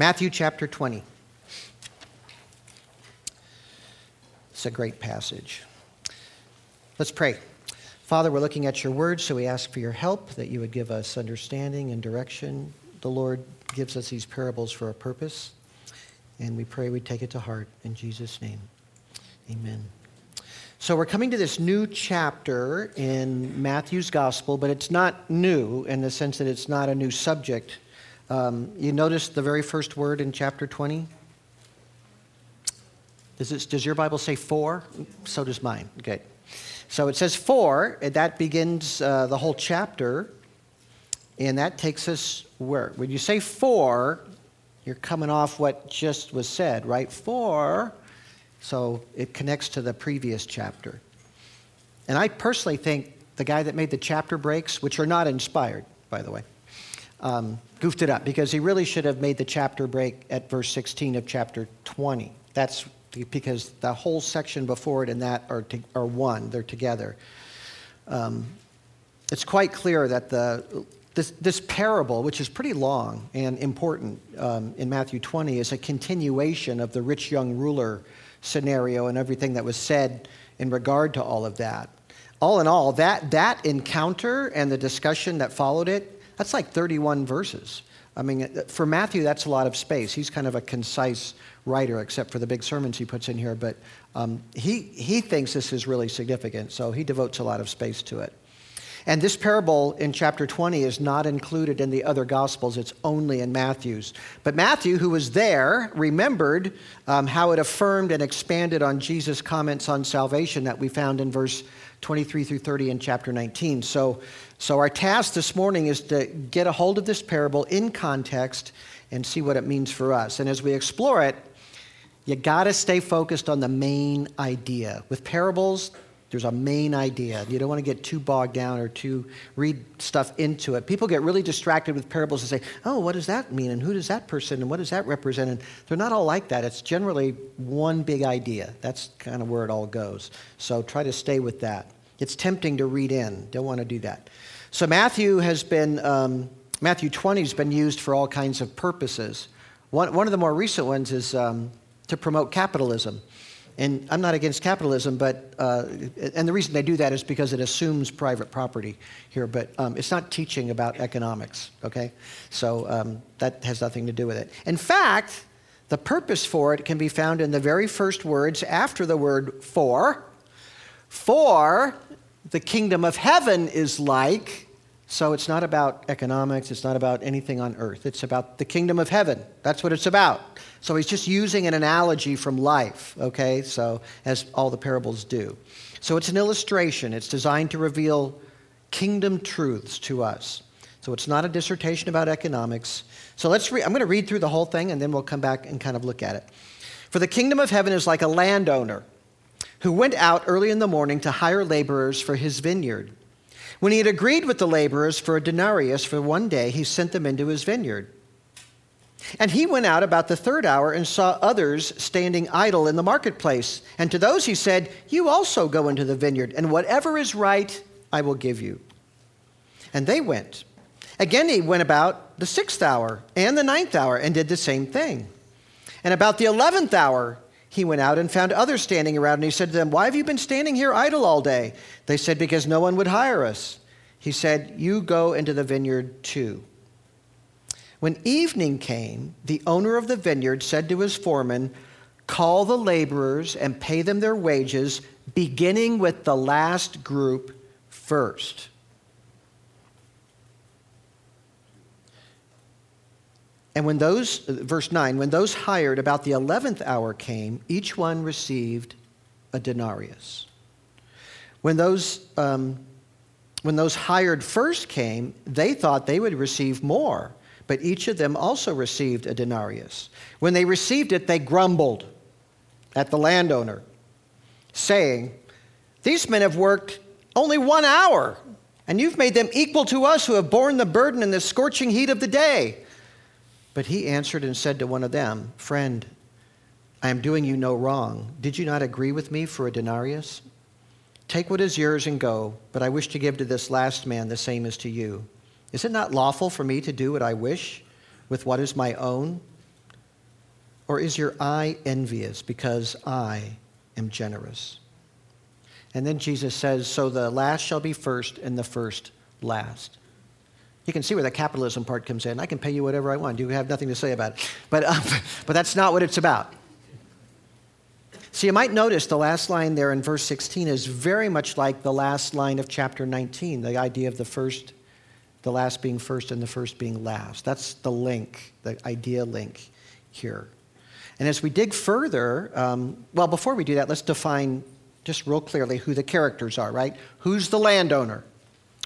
Matthew chapter 20. It's a great passage. Let's pray. Father, we're looking at your word, so we ask for your help, that you would give us understanding and direction. The Lord gives us these parables for a purpose, and we pray we take it to heart. In Jesus' name, amen. So we're coming to this new chapter in Matthew's gospel, but it's not new in the sense that it's not a new subject. Um, you notice the very first word in chapter 20? Does, it, does your Bible say for? So does mine. Good. So it says for, that begins uh, the whole chapter, and that takes us where? When you say for, you're coming off what just was said, right? For, so it connects to the previous chapter. And I personally think the guy that made the chapter breaks, which are not inspired, by the way, um, goofed it up because he really should have made the chapter break at verse 16 of chapter 20. That's because the whole section before it and that are, to, are one, they're together. Um, it's quite clear that the, this, this, parable, which is pretty long and important um, in Matthew 20, is a continuation of the rich young ruler scenario and everything that was said in regard to all of that. All in all, that, that encounter and the discussion that followed it, that's like 31 verses. I mean, for Matthew, that's a lot of space. He's kind of a concise writer, except for the big sermons he puts in here. But um, he, he thinks this is really significant, so he devotes a lot of space to it. And this parable in chapter 20 is not included in the other Gospels, it's only in Matthew's. But Matthew, who was there, remembered um, how it affirmed and expanded on Jesus' comments on salvation that we found in verse 23 through 30 in chapter 19. So, so our task this morning is to get a hold of this parable in context and see what it means for us. And as we explore it, you got to stay focused on the main idea. With parables, there's a main idea. You don't want to get too bogged down or too read stuff into it. People get really distracted with parables and say, oh, what does that mean? And who does that person? And what does that represent? And they're not all like that. It's generally one big idea. That's kind of where it all goes. So try to stay with that. It's tempting to read in. Don't want to do that. So Matthew has been, um, Matthew 20 has been used for all kinds of purposes. One, one of the more recent ones is um, to promote capitalism. And I'm not against capitalism, but, uh, and the reason they do that is because it assumes private property here, but um, it's not teaching about economics, okay? So um, that has nothing to do with it. In fact, the purpose for it can be found in the very first words after the word for. For the kingdom of heaven is like, so it's not about economics, it's not about anything on earth. It's about the kingdom of heaven. That's what it's about. So he's just using an analogy from life, okay? So, as all the parables do. So it's an illustration, it's designed to reveal kingdom truths to us. So it's not a dissertation about economics. So let's re- I'm going to read through the whole thing and then we'll come back and kind of look at it. For the kingdom of heaven is like a landowner who went out early in the morning to hire laborers for his vineyard. When he had agreed with the laborers for a denarius for one day, he sent them into his vineyard. And he went out about the third hour and saw others standing idle in the marketplace. And to those he said, You also go into the vineyard, and whatever is right, I will give you. And they went. Again, he went about the sixth hour and the ninth hour and did the same thing. And about the eleventh hour, he went out and found others standing around, and he said to them, Why have you been standing here idle all day? They said, Because no one would hire us. He said, You go into the vineyard too. When evening came, the owner of the vineyard said to his foreman, Call the laborers and pay them their wages, beginning with the last group first. And when those, verse 9, when those hired about the 11th hour came, each one received a denarius. When those, um, when those hired first came, they thought they would receive more, but each of them also received a denarius. When they received it, they grumbled at the landowner, saying, These men have worked only one hour, and you've made them equal to us who have borne the burden in the scorching heat of the day. But he answered and said to one of them, Friend, I am doing you no wrong. Did you not agree with me for a denarius? Take what is yours and go, but I wish to give to this last man the same as to you. Is it not lawful for me to do what I wish with what is my own? Or is your eye envious because I am generous? And then Jesus says, So the last shall be first, and the first last. You can see where the capitalism part comes in. I can pay you whatever I want. You have nothing to say about it. But, um, but that's not what it's about. So you might notice the last line there in verse 16 is very much like the last line of chapter 19, the idea of the first, the last being first and the first being last. That's the link, the idea link here. And as we dig further, um, well, before we do that, let's define just real clearly who the characters are, right? Who's the landowner?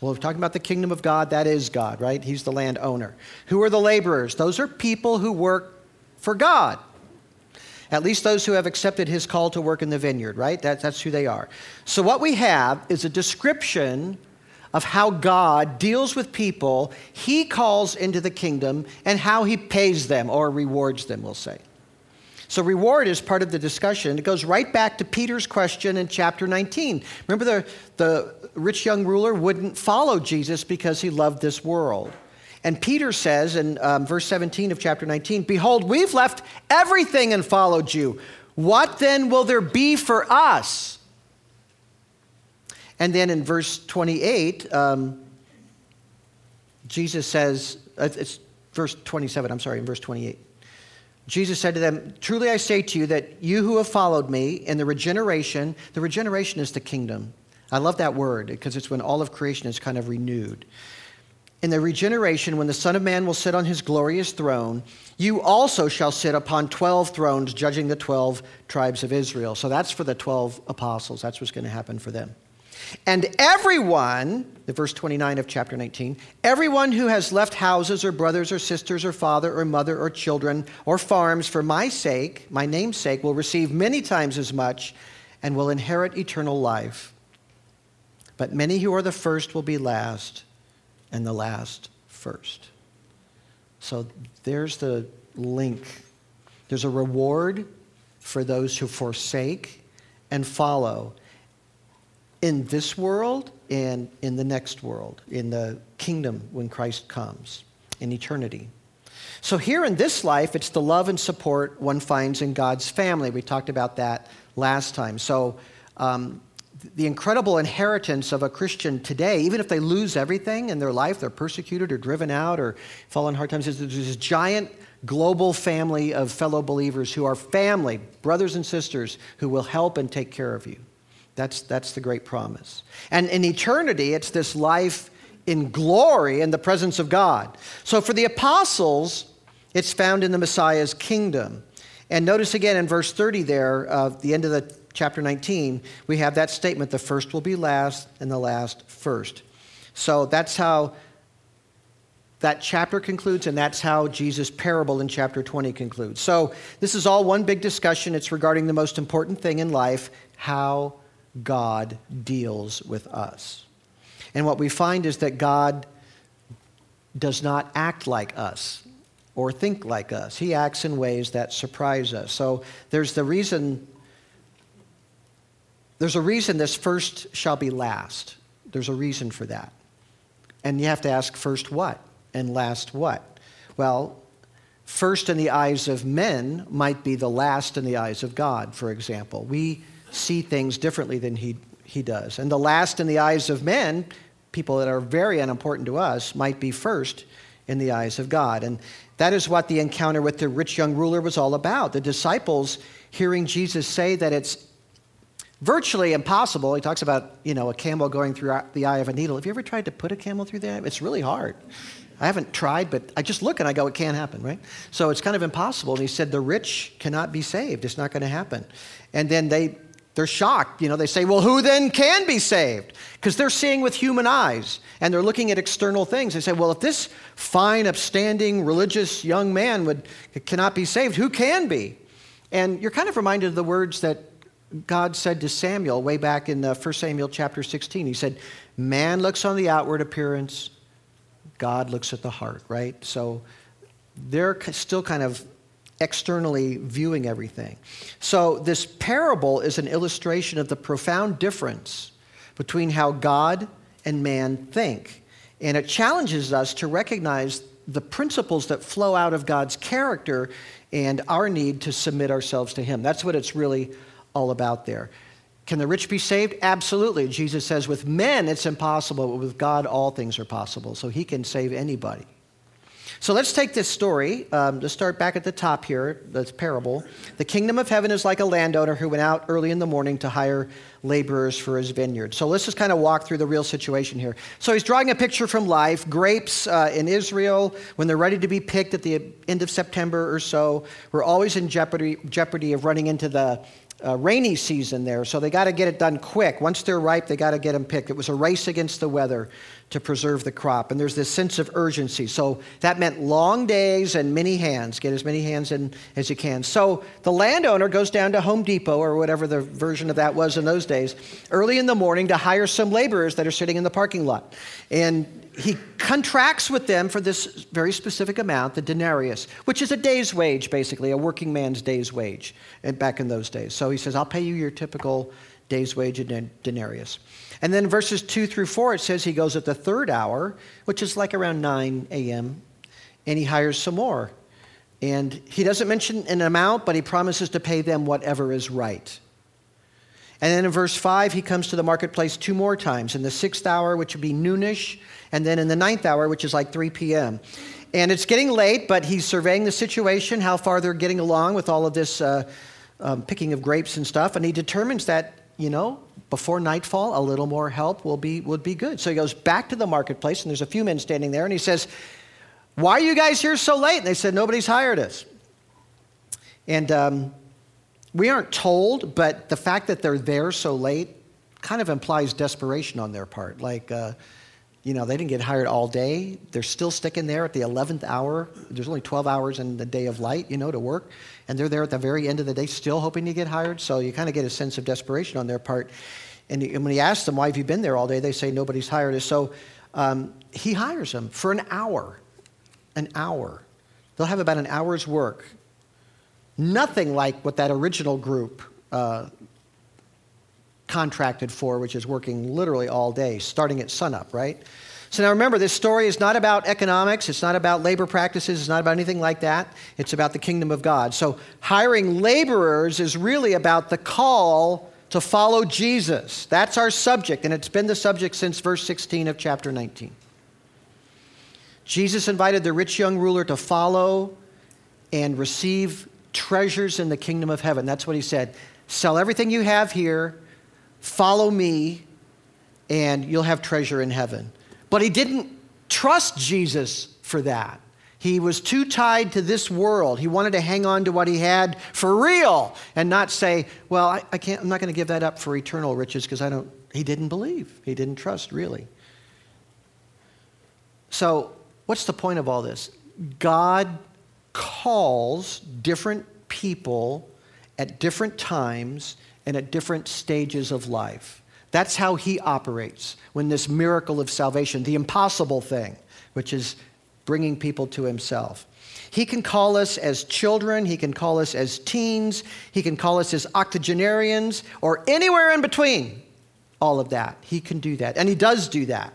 Well, we're talking about the kingdom of God, that is God, right? He's the landowner. Who are the laborers? Those are people who work for God. At least those who have accepted his call to work in the vineyard, right? That, that's who they are. So, what we have is a description of how God deals with people he calls into the kingdom and how he pays them or rewards them, we'll say. So, reward is part of the discussion. It goes right back to Peter's question in chapter 19. Remember, the, the rich young ruler wouldn't follow Jesus because he loved this world. And Peter says in um, verse 17 of chapter 19, Behold, we've left everything and followed you. What then will there be for us? And then in verse 28, um, Jesus says, uh, it's verse 27, I'm sorry, in verse 28. Jesus said to them, Truly I say to you that you who have followed me in the regeneration, the regeneration is the kingdom. I love that word because it's when all of creation is kind of renewed in the regeneration, when the Son of Man will sit on his glorious throne, you also shall sit upon 12 thrones, judging the 12 tribes of Israel. So that's for the 12 apostles. That's what's going to happen for them. And everyone, the verse 29 of chapter 19, everyone who has left houses or brothers or sisters or father or mother or children or farms for my sake, my name's sake, will receive many times as much and will inherit eternal life. But many who are the first will be last and the last first. So there's the link. There's a reward for those who forsake and follow in this world and in the next world, in the kingdom when Christ comes, in eternity. So, here in this life, it's the love and support one finds in God's family. We talked about that last time. So, um, the incredible inheritance of a Christian today, even if they lose everything in their life, they're persecuted or driven out or fall in hard times, is there's this giant global family of fellow believers who are family, brothers and sisters, who will help and take care of you. That's, that's the great promise. And in eternity, it's this life in glory in the presence of God. So for the apostles, it's found in the Messiah's kingdom. And notice again in verse 30 there, uh, the end of the chapter 19, we have that statement the first will be last and the last first. So that's how that chapter concludes, and that's how Jesus' parable in chapter 20 concludes. So this is all one big discussion. It's regarding the most important thing in life how God deals with us. And what we find is that God does not act like us or think like us. He acts in ways that surprise us. So there's the reason there's a reason this first shall be last. There's a reason for that. And you have to ask first what and last what? Well, first in the eyes of men might be the last in the eyes of God, for example. We see things differently than he, he does. And the last in the eyes of men, people that are very unimportant to us, might be first in the eyes of God. And that is what the encounter with the rich young ruler was all about. The disciples hearing Jesus say that it's virtually impossible. He talks about, you know, a camel going through the eye of a needle. Have you ever tried to put a camel through the eye? It's really hard. I haven't tried, but I just look and I go, it can't happen, right? So it's kind of impossible. And he said, the rich cannot be saved. It's not going to happen. And then they, they're shocked. You know, they say, well, who then can be saved? Because they're seeing with human eyes and they're looking at external things. They say, well, if this fine, upstanding, religious young man would, cannot be saved, who can be? And you're kind of reminded of the words that God said to Samuel way back in uh, 1 Samuel chapter 16. He said, Man looks on the outward appearance, God looks at the heart, right? So they're still kind of externally viewing everything. So this parable is an illustration of the profound difference between how God and man think. And it challenges us to recognize the principles that flow out of God's character and our need to submit ourselves to Him. That's what it's really all about there. Can the rich be saved? Absolutely. Jesus says, with men it's impossible, but with God all things are possible. So He can save anybody. So let's take this story. Um, let's start back at the top here, this parable. The kingdom of heaven is like a landowner who went out early in the morning to hire laborers for his vineyard. So let's just kind of walk through the real situation here. So he's drawing a picture from life. Grapes uh, in Israel, when they're ready to be picked at the end of September or so, we're always in jeopardy, jeopardy of running into the uh, rainy season there, so they got to get it done quick. Once they're ripe, they got to get them picked. It was a race against the weather to preserve the crop, and there's this sense of urgency. So that meant long days and many hands. Get as many hands in as you can. So the landowner goes down to Home Depot or whatever the version of that was in those days, early in the morning to hire some laborers that are sitting in the parking lot, and he contracts with them for this very specific amount, the denarius, which is a day's wage, basically, a working man's day's wage eh, back in those days. So he says, I'll pay you your typical day's wage in denarius. And then verses 2 through 4, it says he goes at the third hour, which is like around 9 a.m., and he hires some more. And he doesn't mention an amount, but he promises to pay them whatever is right. And then in verse 5, he comes to the marketplace two more times in the sixth hour, which would be noonish, and then in the ninth hour, which is like 3 p.m. And it's getting late, but he's surveying the situation, how far they're getting along with all of this uh, um, picking of grapes and stuff. And he determines that, you know, before nightfall, a little more help will be, would be good. So he goes back to the marketplace, and there's a few men standing there, and he says, Why are you guys here so late? And they said, Nobody's hired us. And um, we aren't told, but the fact that they're there so late kind of implies desperation on their part. Like, uh, you know, they didn't get hired all day. They're still sticking there at the 11th hour. There's only 12 hours in the day of light, you know, to work. And they're there at the very end of the day still hoping to get hired. So you kind of get a sense of desperation on their part. And when he asks them, why have you been there all day? They say, nobody's hired us. So um, he hires them for an hour. An hour. They'll have about an hour's work Nothing like what that original group uh, contracted for, which is working literally all day, starting at sunup, right? So now remember, this story is not about economics, it's not about labor practices, it's not about anything like that. It's about the kingdom of God. So hiring laborers is really about the call to follow Jesus. That's our subject, and it's been the subject since verse 16 of chapter 19. Jesus invited the rich young ruler to follow and receive treasures in the kingdom of heaven. That's what he said. Sell everything you have here, follow me, and you'll have treasure in heaven. But he didn't trust Jesus for that. He was too tied to this world. He wanted to hang on to what he had for real and not say, well, I, I can't, I'm not going to give that up for eternal riches because I don't, he didn't believe. He didn't trust, really. So, what's the point of all this? God calls different people at different times and at different stages of life. That's how he operates when this miracle of salvation, the impossible thing, which is bringing people to himself. He can call us as children, he can call us as teens, he can call us as octogenarians, or anywhere in between. All of that. He can do that. And he does do that.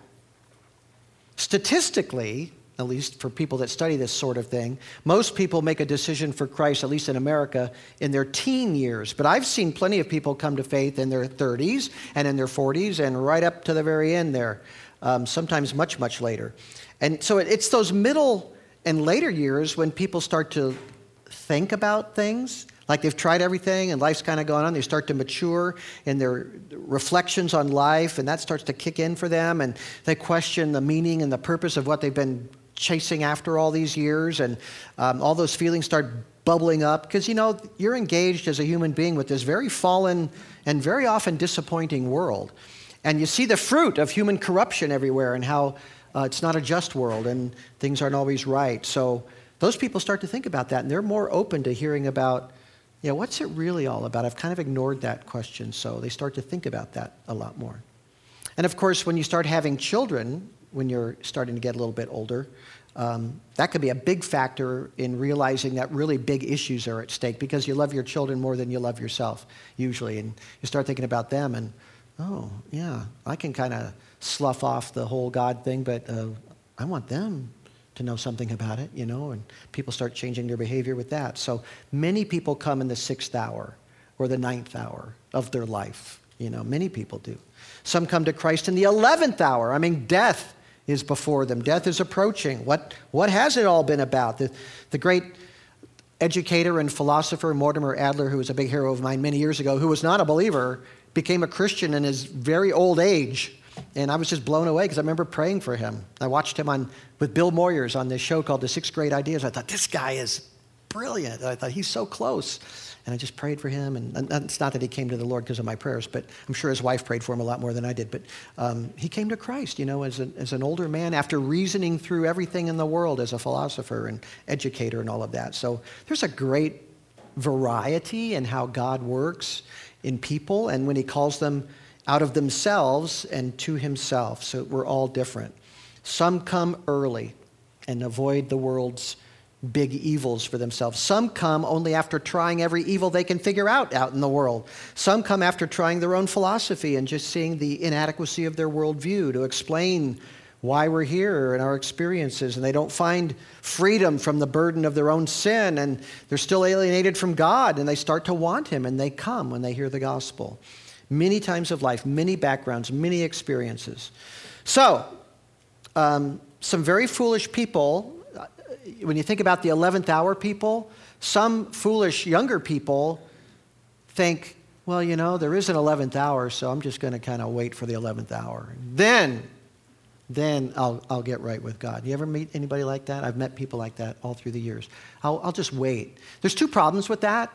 Statistically, at least for people that study this sort of thing. Most people make a decision for Christ, at least in America, in their teen years. But I've seen plenty of people come to faith in their 30s and in their 40s and right up to the very end there, um, sometimes much, much later. And so it's those middle and later years when people start to think about things. Like they've tried everything and life's kind of gone on. They start to mature in their reflections on life, and that starts to kick in for them. And they question the meaning and the purpose of what they've been chasing after all these years, and um, all those feelings start bubbling up because you know you're engaged as a human being with this very fallen and very often disappointing world, and you see the fruit of human corruption everywhere and how uh, it's not a just world and things aren't always right. So those people start to think about that, and they're more open to hearing about. You know, what's it really all about? I've kind of ignored that question, so they start to think about that a lot more. And of course, when you start having children, when you're starting to get a little bit older. Um, that could be a big factor in realizing that really big issues are at stake because you love your children more than you love yourself, usually. And you start thinking about them, and oh, yeah, I can kind of slough off the whole God thing, but uh, I want them to know something about it, you know, and people start changing their behavior with that. So many people come in the sixth hour or the ninth hour of their life. You know, many people do. Some come to Christ in the 11th hour. I mean, death is before them, death is approaching. What, what has it all been about? The, the great educator and philosopher Mortimer Adler, who was a big hero of mine many years ago, who was not a believer, became a Christian in his very old age. And I was just blown away because I remember praying for him. I watched him on with Bill Moyers on this show called The Six Great Ideas. I thought, this guy is brilliant. I thought, he's so close. And I just prayed for him. And, it's not that he came to the Lord because of my prayers, but I'm sure his wife prayed for him a lot more than I did. But um, he came to Christ, you know, as, a, as an older man after reasoning through everything in the world as a philosopher and educator and all of that. So there's a great variety in how God works in people and when he calls them out of themselves and to himself. So we're all different. Some come early and avoid the world's big evils for themselves. Some come only after trying every evil they can figure out out in the world. Some come after trying their own philosophy and just seeing the inadequacy of their worldview to explain why we're here and our experiences. And they don't find freedom from the burden of their own sin and they're still alienated from God and they start to want Him and they come when they hear the gospel. Many times of life, many backgrounds, many experiences. So, um, some very foolish people, when you think about the 11th hour people, some foolish younger people think, well, you know, there is an 11th hour, so I'm just going to kind of wait for the 11th hour. Then, then I'll, I'll get right with God. You ever meet anybody like that? I've met people like that all through the years. I'll, I'll just wait. There's two problems with that.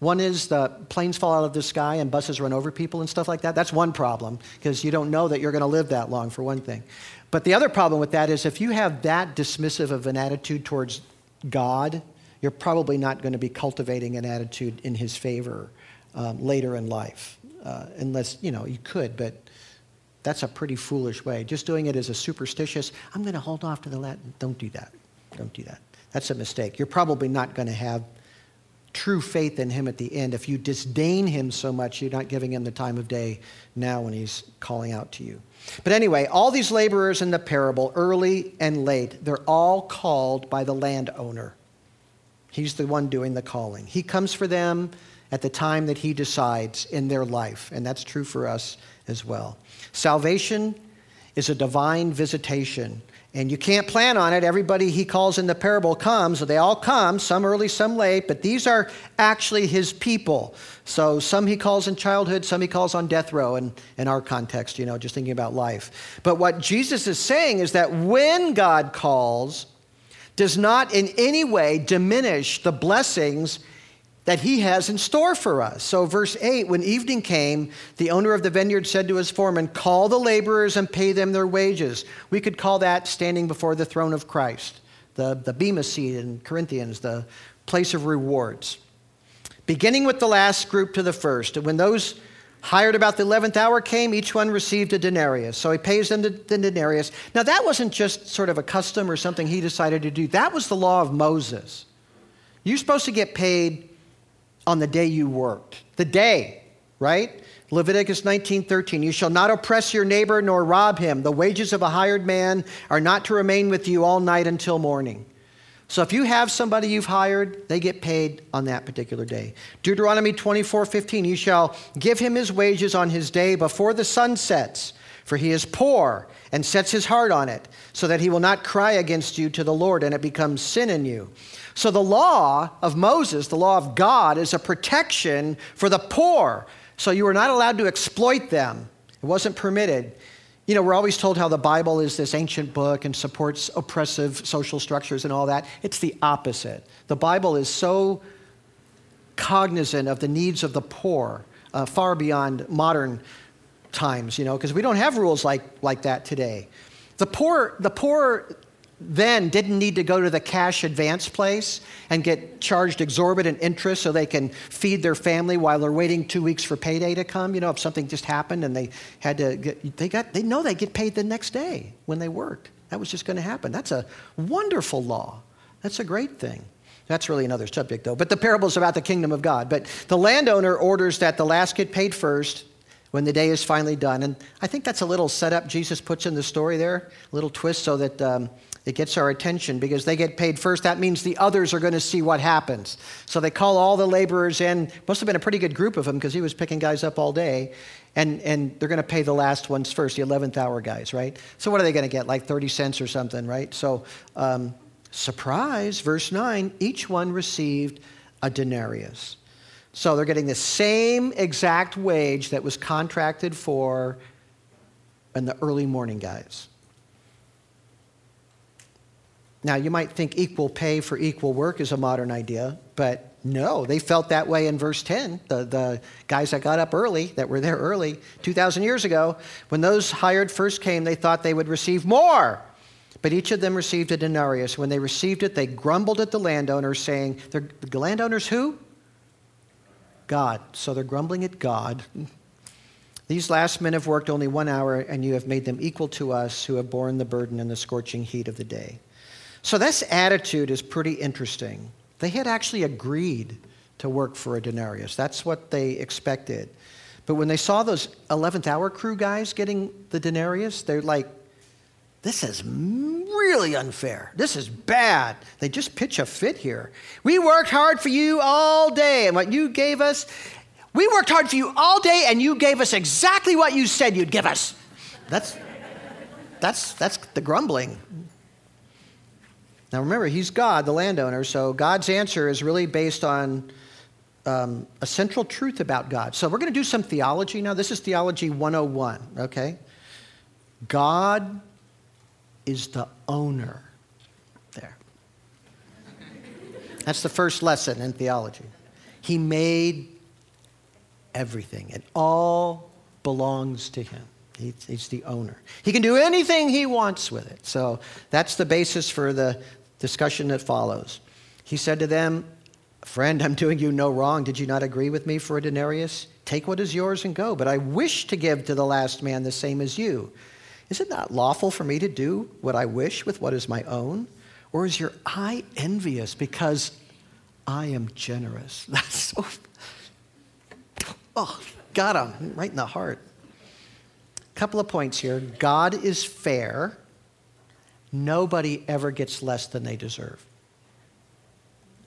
One is the planes fall out of the sky and buses run over people and stuff like that. That's one problem because you don't know that you're going to live that long, for one thing. But the other problem with that is if you have that dismissive of an attitude towards God, you're probably not going to be cultivating an attitude in His favor um, later in life. Uh, unless, you know, you could, but that's a pretty foolish way. Just doing it as a superstitious, I'm going to hold off to the Latin. Don't do that. Don't do that. That's a mistake. You're probably not going to have true faith in him at the end. If you disdain him so much, you're not giving him the time of day now when he's calling out to you. But anyway, all these laborers in the parable, early and late, they're all called by the landowner. He's the one doing the calling. He comes for them at the time that he decides in their life, and that's true for us as well. Salvation is a divine visitation and you can't plan on it. Everybody he calls in the parable comes. They all come, some early, some late, but these are actually his people. So some he calls in childhood, some he calls on death row in, in our context, you know, just thinking about life. But what Jesus is saying is that when God calls, does not in any way diminish the blessings that he has in store for us. So, verse 8 when evening came, the owner of the vineyard said to his foreman, Call the laborers and pay them their wages. We could call that standing before the throne of Christ, the, the Bema seat in Corinthians, the place of rewards. Beginning with the last group to the first. When those hired about the 11th hour came, each one received a denarius. So he pays them the, the denarius. Now, that wasn't just sort of a custom or something he decided to do, that was the law of Moses. You're supposed to get paid on the day you worked. The day, right? Leviticus 19:13 You shall not oppress your neighbor nor rob him. The wages of a hired man are not to remain with you all night until morning. So if you have somebody you've hired, they get paid on that particular day. Deuteronomy 24:15 You shall give him his wages on his day before the sun sets, for he is poor and sets his heart on it, so that he will not cry against you to the Lord and it becomes sin in you. So the law of Moses, the law of God, is a protection for the poor. So you were not allowed to exploit them, it wasn't permitted. You know, we're always told how the Bible is this ancient book and supports oppressive social structures and all that. It's the opposite. The Bible is so cognizant of the needs of the poor, uh, far beyond modern times, you know, because we don't have rules like, like that today. The poor, the poor then didn't need to go to the cash advance place and get charged exorbitant interest so they can feed their family while they're waiting two weeks for payday to come. You know, if something just happened and they had to get, they got, they know they get paid the next day when they worked. That was just going to happen. That's a wonderful law. That's a great thing. That's really another subject, though. But the parable is about the kingdom of God. But the landowner orders that the last get paid first, when the day is finally done. And I think that's a little setup Jesus puts in the story there, a little twist so that um, it gets our attention because they get paid first. That means the others are going to see what happens. So they call all the laborers in. Must have been a pretty good group of them because he was picking guys up all day. And, and they're going to pay the last ones first, the 11th hour guys, right? So what are they going to get? Like 30 cents or something, right? So, um, surprise, verse 9, each one received a denarius. So they're getting the same exact wage that was contracted for in the early morning guys. Now, you might think equal pay for equal work is a modern idea, but no, they felt that way in verse 10. The, the guys that got up early, that were there early, 2,000 years ago, when those hired first came, they thought they would receive more. But each of them received a denarius. When they received it, they grumbled at the landowners, saying, The landowners who? God. So they're grumbling at God. These last men have worked only one hour, and you have made them equal to us who have borne the burden and the scorching heat of the day. So, this attitude is pretty interesting. They had actually agreed to work for a denarius, that's what they expected. But when they saw those 11th hour crew guys getting the denarius, they're like, this is really unfair. This is bad. They just pitch a fit here. We worked hard for you all day, and what you gave us, we worked hard for you all day, and you gave us exactly what you said you'd give us. That's, that's, that's the grumbling. Now remember, he's God, the landowner, so God's answer is really based on um, a central truth about God. So we're going to do some theology now. This is Theology 101, okay? God is the owner. There. That's the first lesson in theology. He made everything, it all belongs to him. He's the owner. He can do anything he wants with it. So that's the basis for the, discussion that follows. He said to them, Friend, I'm doing you no wrong. Did you not agree with me for a denarius? Take what is yours and go. But I wish to give to the last man the same as you. Is it not lawful for me to do what I wish with what is my own? Or is your eye envious because I am generous? That's so. Oh, got him right in the heart. A Couple of points here. God is fair Nobody ever gets less than they deserve.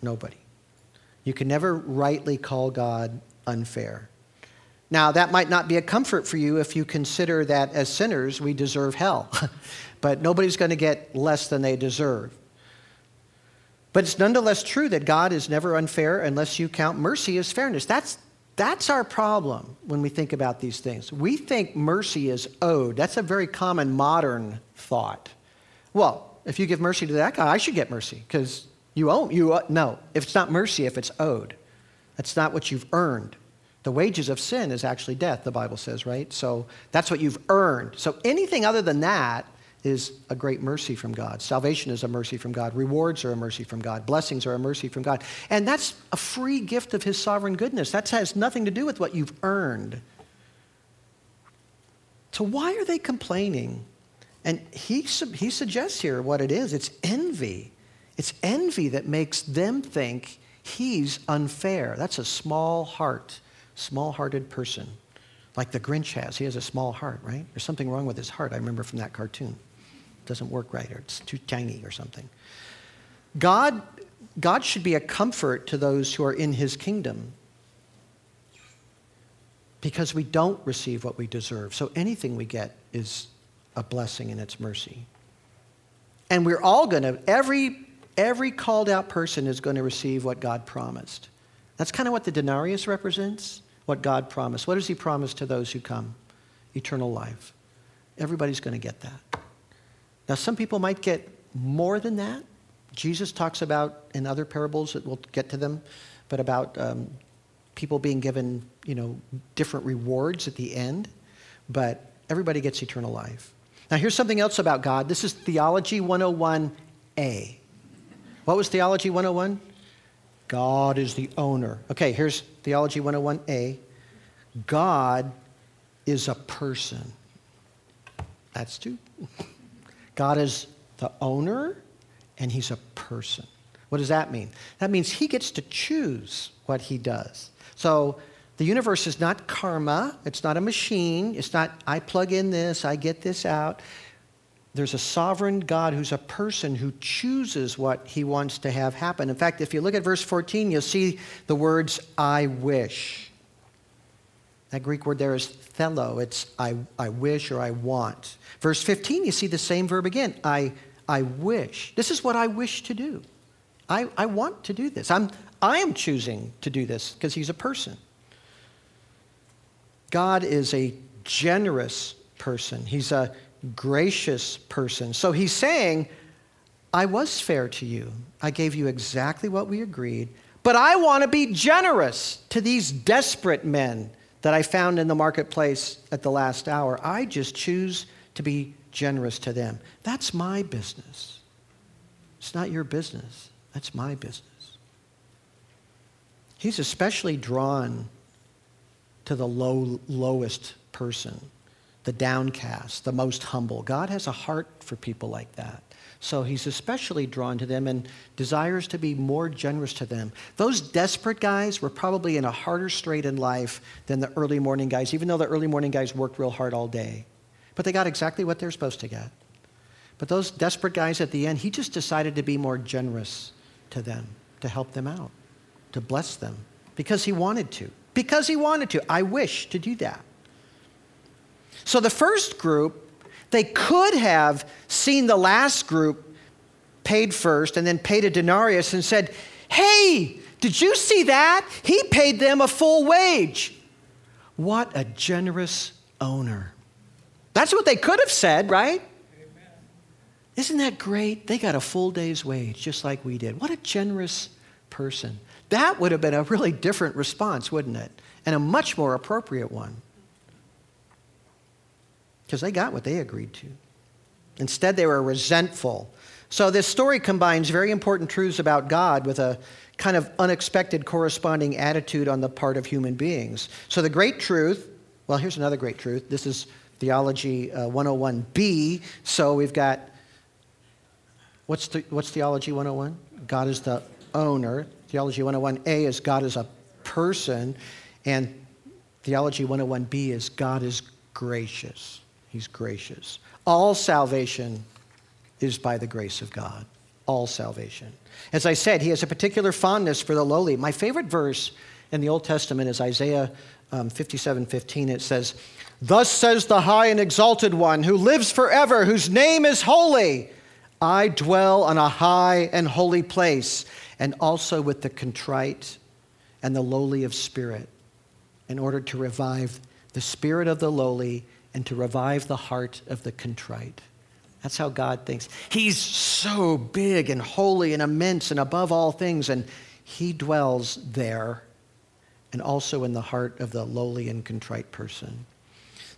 Nobody. You can never rightly call God unfair. Now, that might not be a comfort for you if you consider that as sinners we deserve hell. but nobody's going to get less than they deserve. But it's nonetheless true that God is never unfair unless you count mercy as fairness. That's, that's our problem when we think about these things. We think mercy is owed. That's a very common modern thought. Well, if you give mercy to that guy, I should get mercy because you owe. You owe. no. If it's not mercy, if it's owed, that's not what you've earned. The wages of sin is actually death. The Bible says, right? So that's what you've earned. So anything other than that is a great mercy from God. Salvation is a mercy from God. Rewards are a mercy from God. Blessings are a mercy from God. And that's a free gift of His sovereign goodness. That has nothing to do with what you've earned. So why are they complaining and he, he suggests here what it is it's envy. It's envy that makes them think he's unfair. That's a small heart, small hearted person, like the Grinch has. He has a small heart, right? There's something wrong with his heart, I remember from that cartoon. It doesn't work right, or it's too tiny or something. God, God should be a comfort to those who are in his kingdom because we don't receive what we deserve. So anything we get is a blessing in its mercy. And we're all going to, every, every called out person is going to receive what God promised. That's kind of what the denarius represents, what God promised. What does He promise to those who come? Eternal life. Everybody's going to get that. Now, some people might get more than that. Jesus talks about in other parables, that we'll get to them, but about um, people being given, you know, different rewards at the end. But everybody gets eternal life. Now, here's something else about God. This is Theology 101A. What was Theology 101? God is the owner. Okay, here's Theology 101A. God is a person. That's two. God is the owner and he's a person. What does that mean? That means he gets to choose what he does. So The universe is not karma, it's not a machine, it's not I plug in this, I get this out. There's a sovereign God who's a person who chooses what he wants to have happen. In fact, if you look at verse 14, you'll see the words, I wish. That Greek word there is thelo. It's I, I wish or I want. Verse 15, you see the same verb again. I, I wish. This is what I wish to do. I, I want to do this. I'm, I am choosing to do this because he's a person. God is a generous person. He's a gracious person. So he's saying, I was fair to you. I gave you exactly what we agreed, but I want to be generous to these desperate men that I found in the marketplace at the last hour. I just choose to be generous to them. That's my business. It's not your business. That's my business. He's especially drawn to the low, lowest person, the downcast, the most humble. God has a heart for people like that. So he's especially drawn to them and desires to be more generous to them. Those desperate guys were probably in a harder strait in life than the early morning guys, even though the early morning guys worked real hard all day. But they got exactly what they're supposed to get. But those desperate guys at the end, he just decided to be more generous to them, to help them out, to bless them, because he wanted to. Because he wanted to. I wish to do that. So the first group they could have seen the last group paid first and then paid a denarius and said, Hey, did you see that? He paid them a full wage. What a generous owner. That's what they could have said, right? Amen. Isn't that great? They got a full day's wage just like we did. What a generous person. That would have been a really different response, wouldn't it? And a much more appropriate one because they got what they agreed to. Instead, they were resentful. So, this story combines very important truths about God with a kind of unexpected corresponding attitude on the part of human beings. So, the great truth well, here's another great truth. This is Theology uh, 101b. So, we've got what's, the, what's Theology 101? God is the owner. Theology 101a is God is a person. And Theology 101b is God is gracious. He's gracious. All salvation is by the grace of God. All salvation. As I said, he has a particular fondness for the lowly. My favorite verse in the Old Testament is Isaiah um, 57 15. It says, Thus says the high and exalted one who lives forever, whose name is holy. I dwell on a high and holy place, and also with the contrite and the lowly of spirit, in order to revive the spirit of the lowly and to revive the heart of the contrite. That's how God thinks. He's so big and holy and immense and above all things, and He dwells there and also in the heart of the lowly and contrite person.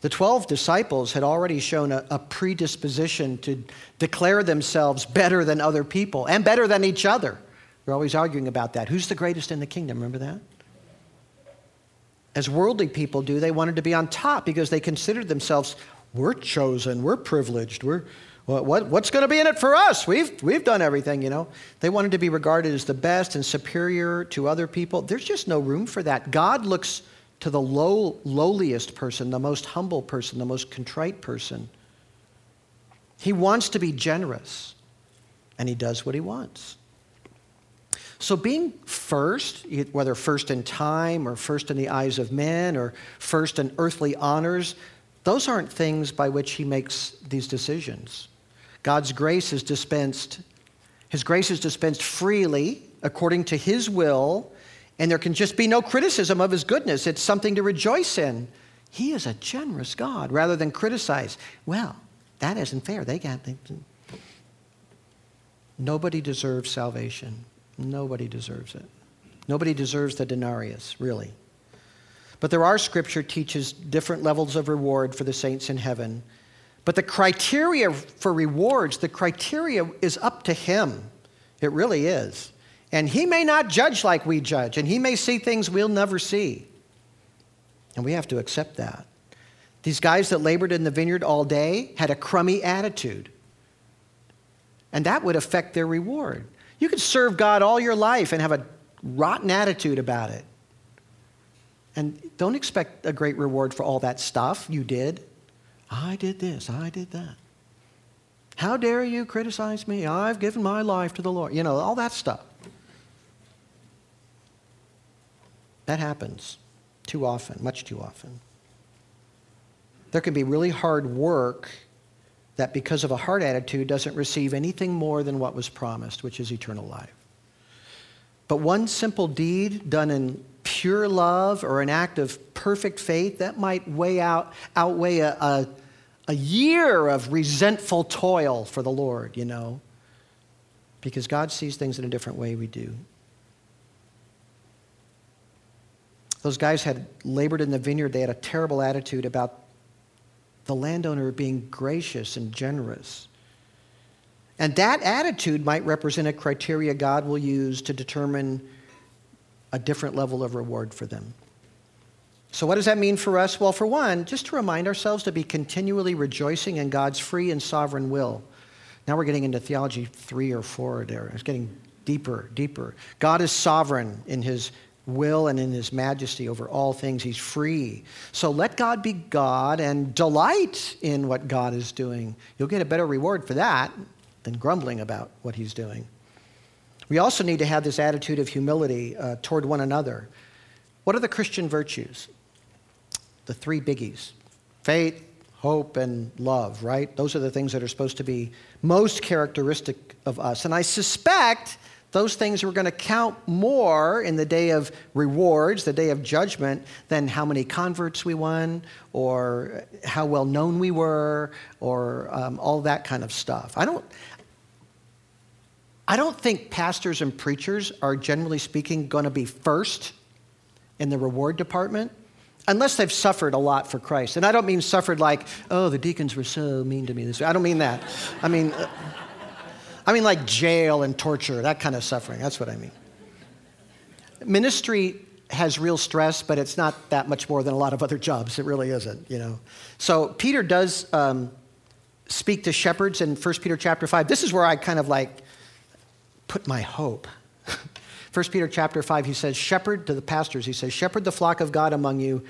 The 12 disciples had already shown a, a, predisposition to declare themselves better than other people and better than each other. We're always arguing about that. Who's the greatest in the kingdom? Remember that? As worldly people do, they wanted to be on top because they considered themselves, we're chosen, we're privileged, we're, what, what's going to be in it for us? We've, we've done everything, you know. They wanted to be regarded as the best and superior to other people. There's just no room for that. God looks to the low, lowliest person, the most humble person, the most contrite person. He wants to be generous, and he does what he wants. So, being first, whether first in time or first in the eyes of men or first in earthly honors, those aren't things by which he makes these decisions. God's grace is dispensed, his grace is dispensed freely according to his will, and there can just be no criticism of his goodness. It's something to rejoice in. He is a generous God rather than criticize. Well, that isn't fair. They got. They, nobody deserves salvation. Nobody deserves it. Nobody deserves the denarius, really. But there are scripture teaches different levels of reward for the saints in heaven. But the criteria for rewards, the criteria is up to him. It really is. And he may not judge like we judge, and he may see things we'll never see. And we have to accept that. These guys that labored in the vineyard all day had a crummy attitude. And that would affect their reward. You could serve God all your life and have a rotten attitude about it. And don't expect a great reward for all that stuff you did. I did this, I did that. How dare you criticize me? I've given my life to the Lord. You know, all that stuff. That happens too often, much too often. There can be really hard work that, because of a hard attitude, doesn't receive anything more than what was promised, which is eternal life. But one simple deed done in pure love or an act of perfect faith, that might weigh out, outweigh a, a, a year of resentful toil for the Lord, you know, because God sees things in a different way we do. Those guys had labored in the vineyard. They had a terrible attitude about the landowner being gracious and generous. And that attitude might represent a criteria God will use to determine a different level of reward for them. So, what does that mean for us? Well, for one, just to remind ourselves to be continually rejoicing in God's free and sovereign will. Now we're getting into theology three or four there. It's getting deeper, deeper. God is sovereign in his will and in his majesty over all things. He's free. So let God be God and delight in what God is doing. You'll get a better reward for that than grumbling about what he's doing. We also need to have this attitude of humility uh, toward one another. What are the Christian virtues? The three biggies faith, hope, and love, right? Those are the things that are supposed to be most characteristic of us. And I suspect those things are going to count more in the day of rewards, the day of judgment, than how many converts we won or how well known we were or um, all that kind of stuff. I don't, I don't think pastors and preachers are, generally speaking, going to be first in the reward department unless they've suffered a lot for Christ. And I don't mean suffered like, oh, the deacons were so mean to me this. I don't mean that. I mean, I mean like jail and torture, that kind of suffering. That's what I mean. Ministry has real stress, but it's not that much more than a lot of other jobs. It really isn't, you know. So Peter does um, speak to shepherds in 1 Peter chapter 5. This is where I kind of like put my hope. 1 Peter chapter 5, he says, Shepherd to the pastors, he says, Shepherd the flock of God among you,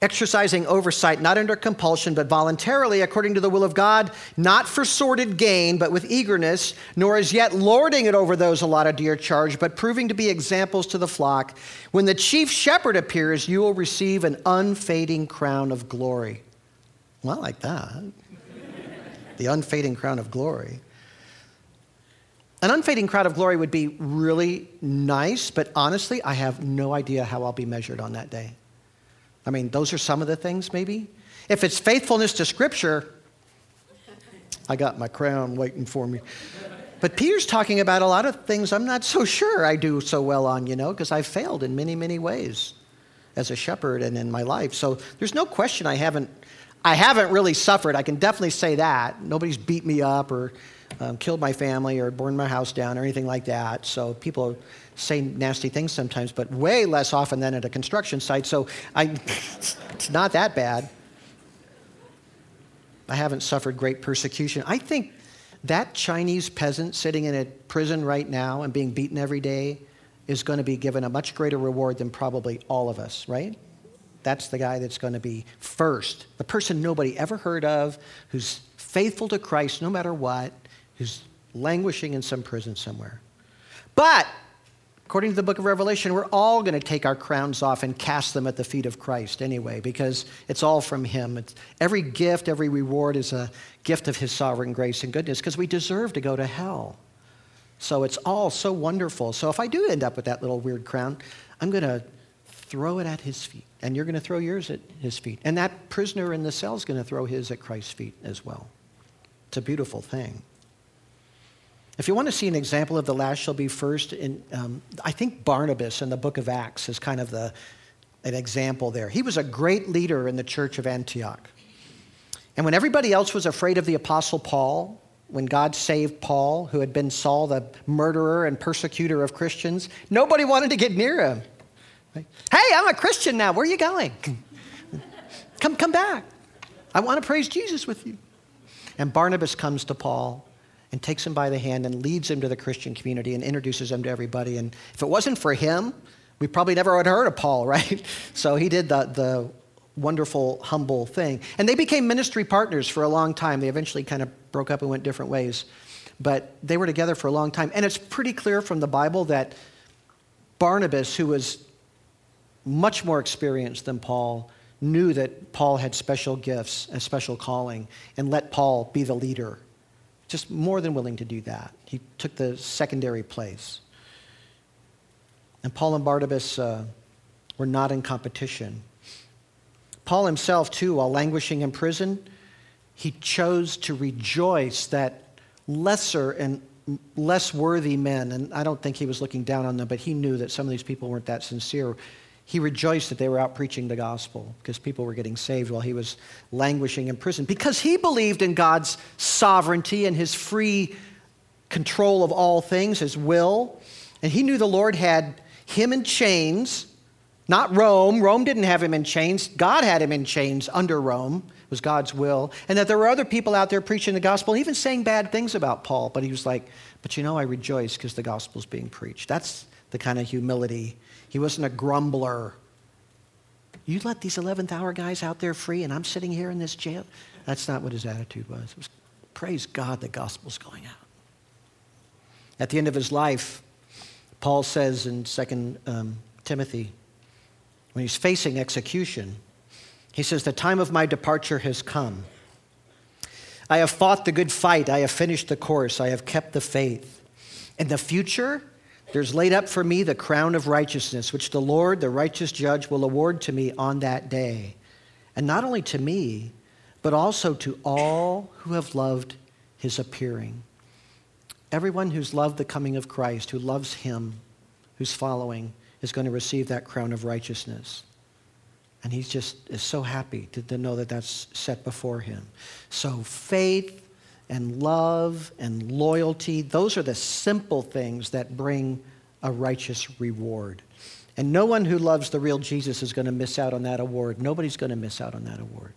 exercising oversight, not under compulsion, but voluntarily, according to the will of God, not for sordid gain, but with eagerness, nor as yet lording it over those allotted to your charge, but proving to be examples to the flock. When the chief shepherd appears, you will receive an unfading crown of glory. Well, I like that. the unfading crown of glory. An unfading crown of glory would be really nice, but honestly, I have no idea how I'll be measured on that day. I mean, those are some of the things, maybe. If it's faithfulness to Scripture, I got my crown waiting for me. But Peter's talking about a lot of things I'm not so sure I do so well on, you know, because I've failed in many, many ways as a shepherd and in my life. So there's no question I haven't, I haven't really suffered. I can definitely say that. Nobody's beat me up or um, killed my family or burned my house down or anything like that. So people say nasty things sometimes, but way less often than at a construction site. So I, it's not that bad. I haven't suffered great persecution. I think that Chinese peasant sitting in a prison right now and being beaten every day is going to be given a much greater reward than probably all of us, right? That's the guy that's going to be first. The person nobody ever heard of, who's faithful to Christ no matter what, who's languishing in some prison somewhere. But according to the book of Revelation, we're all going to take our crowns off and cast them at the feet of Christ anyway, because it's all from Him. It's, every gift, every reward is a gift of His sovereign grace and goodness, because we deserve to go to hell. So it's all so wonderful. So if I do end up with that little weird crown, I'm going to throw it at His feet, and you're going to throw yours at His feet. And that prisoner in the cell is going to throw his at Christ's feet as well. It's a beautiful thing. If you want to see an example of the last shall be first, in, um, I think Barnabas in the book of Acts is kind of the, an example there. He was a great leader in the church of Antioch. And when everybody else was afraid of the apostle Paul, when God saved Paul, who had been Saul, the murderer and persecutor of Christians, nobody wanted to get near him. Hey, I'm a Christian now. Where are you going? come, come back. I want to praise Jesus with you. And Barnabas comes to Paul and takes him by the hand and leads him to the Christian community and introduces him to everybody. And if it wasn't for him, We probably never would have heard of Paul, right? So he did the, the wonderful, humble thing. And they became ministry partners for a long time. They eventually kind of broke up and went different ways. But they were together for a long time. And it's pretty clear from the Bible that Barnabas, who was much more experienced than Paul, knew that Paul had special gifts and special calling and let Paul be the leader. Just more than willing to do that. He took the secondary place. And Paul and Barnabas uh, were not in competition. Paul himself, too, while languishing in prison, he chose to rejoice that lesser and less worthy men, and I don't think he was looking down on them, but he knew that some of these people weren't that sincere. He rejoiced that they were out preaching the gospel because people were getting saved while he was languishing in prison because he believed in God's sovereignty and his free control of all things, his will. And he knew the Lord had him in chains not Rome. Rome didn't have him in chains. God had him in chains under Rome. It was God's will. And that there were other people out there preaching the gospel, and even saying bad things about Paul. But he was like, but you know, I rejoice because the gospel's being preached. That's the kind of humility. He wasn't a grumbler. You let these 11th hour guys out there free and I'm sitting here in this jail? That's not what his attitude was. It was praise God the gospel's going out. At the end of his life, Paul says in 2 um, Timothy when he's facing execution, he says, The time of my departure has come. I have fought the good fight. I have finished the course. I have kept the faith. In the future, there's laid up for me the crown of righteousness, which the Lord, the righteous judge, will award to me on that day. And not only to me, but also to all who have loved his appearing. Everyone who's loved the coming of Christ, who loves him, who's following, is going to receive that crown of righteousness. And he just is so happy to, to know that that's set before him. So faith and love and loyalty, those are the simple things that bring a righteous reward. And no one who loves the real Jesus is going to miss out on that award. Nobody's going to miss out on that award.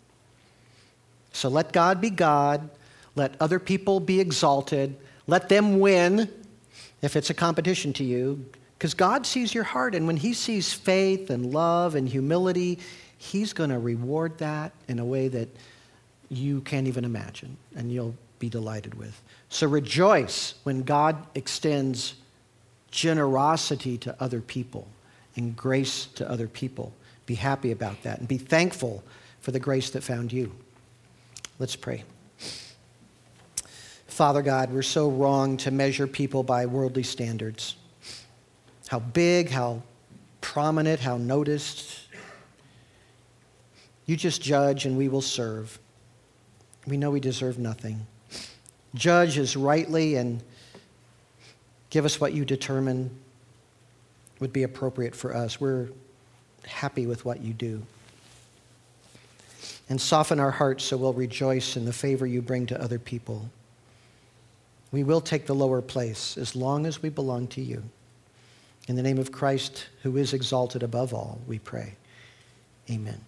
So let God be God. Let other people be exalted. Let them win. If it's a competition to you, because God sees your heart, and when He sees faith and love and humility, He's going to reward that in a way that you can't even imagine, and you'll be delighted with. So rejoice when God extends generosity to other people and grace to other people. Be happy about that and be thankful for the grace that found you. Let's pray. Father God, we're so wrong to measure people by worldly standards how big, how prominent, how noticed. You just judge and we will serve. We know we deserve nothing. Judge as rightly and give us what you determine would be appropriate for us. We're happy with what you do. And soften our hearts so we'll rejoice in the favor you bring to other people. We will take the lower place as long as we belong to you. In the name of Christ, who is exalted above all, we pray. Amen.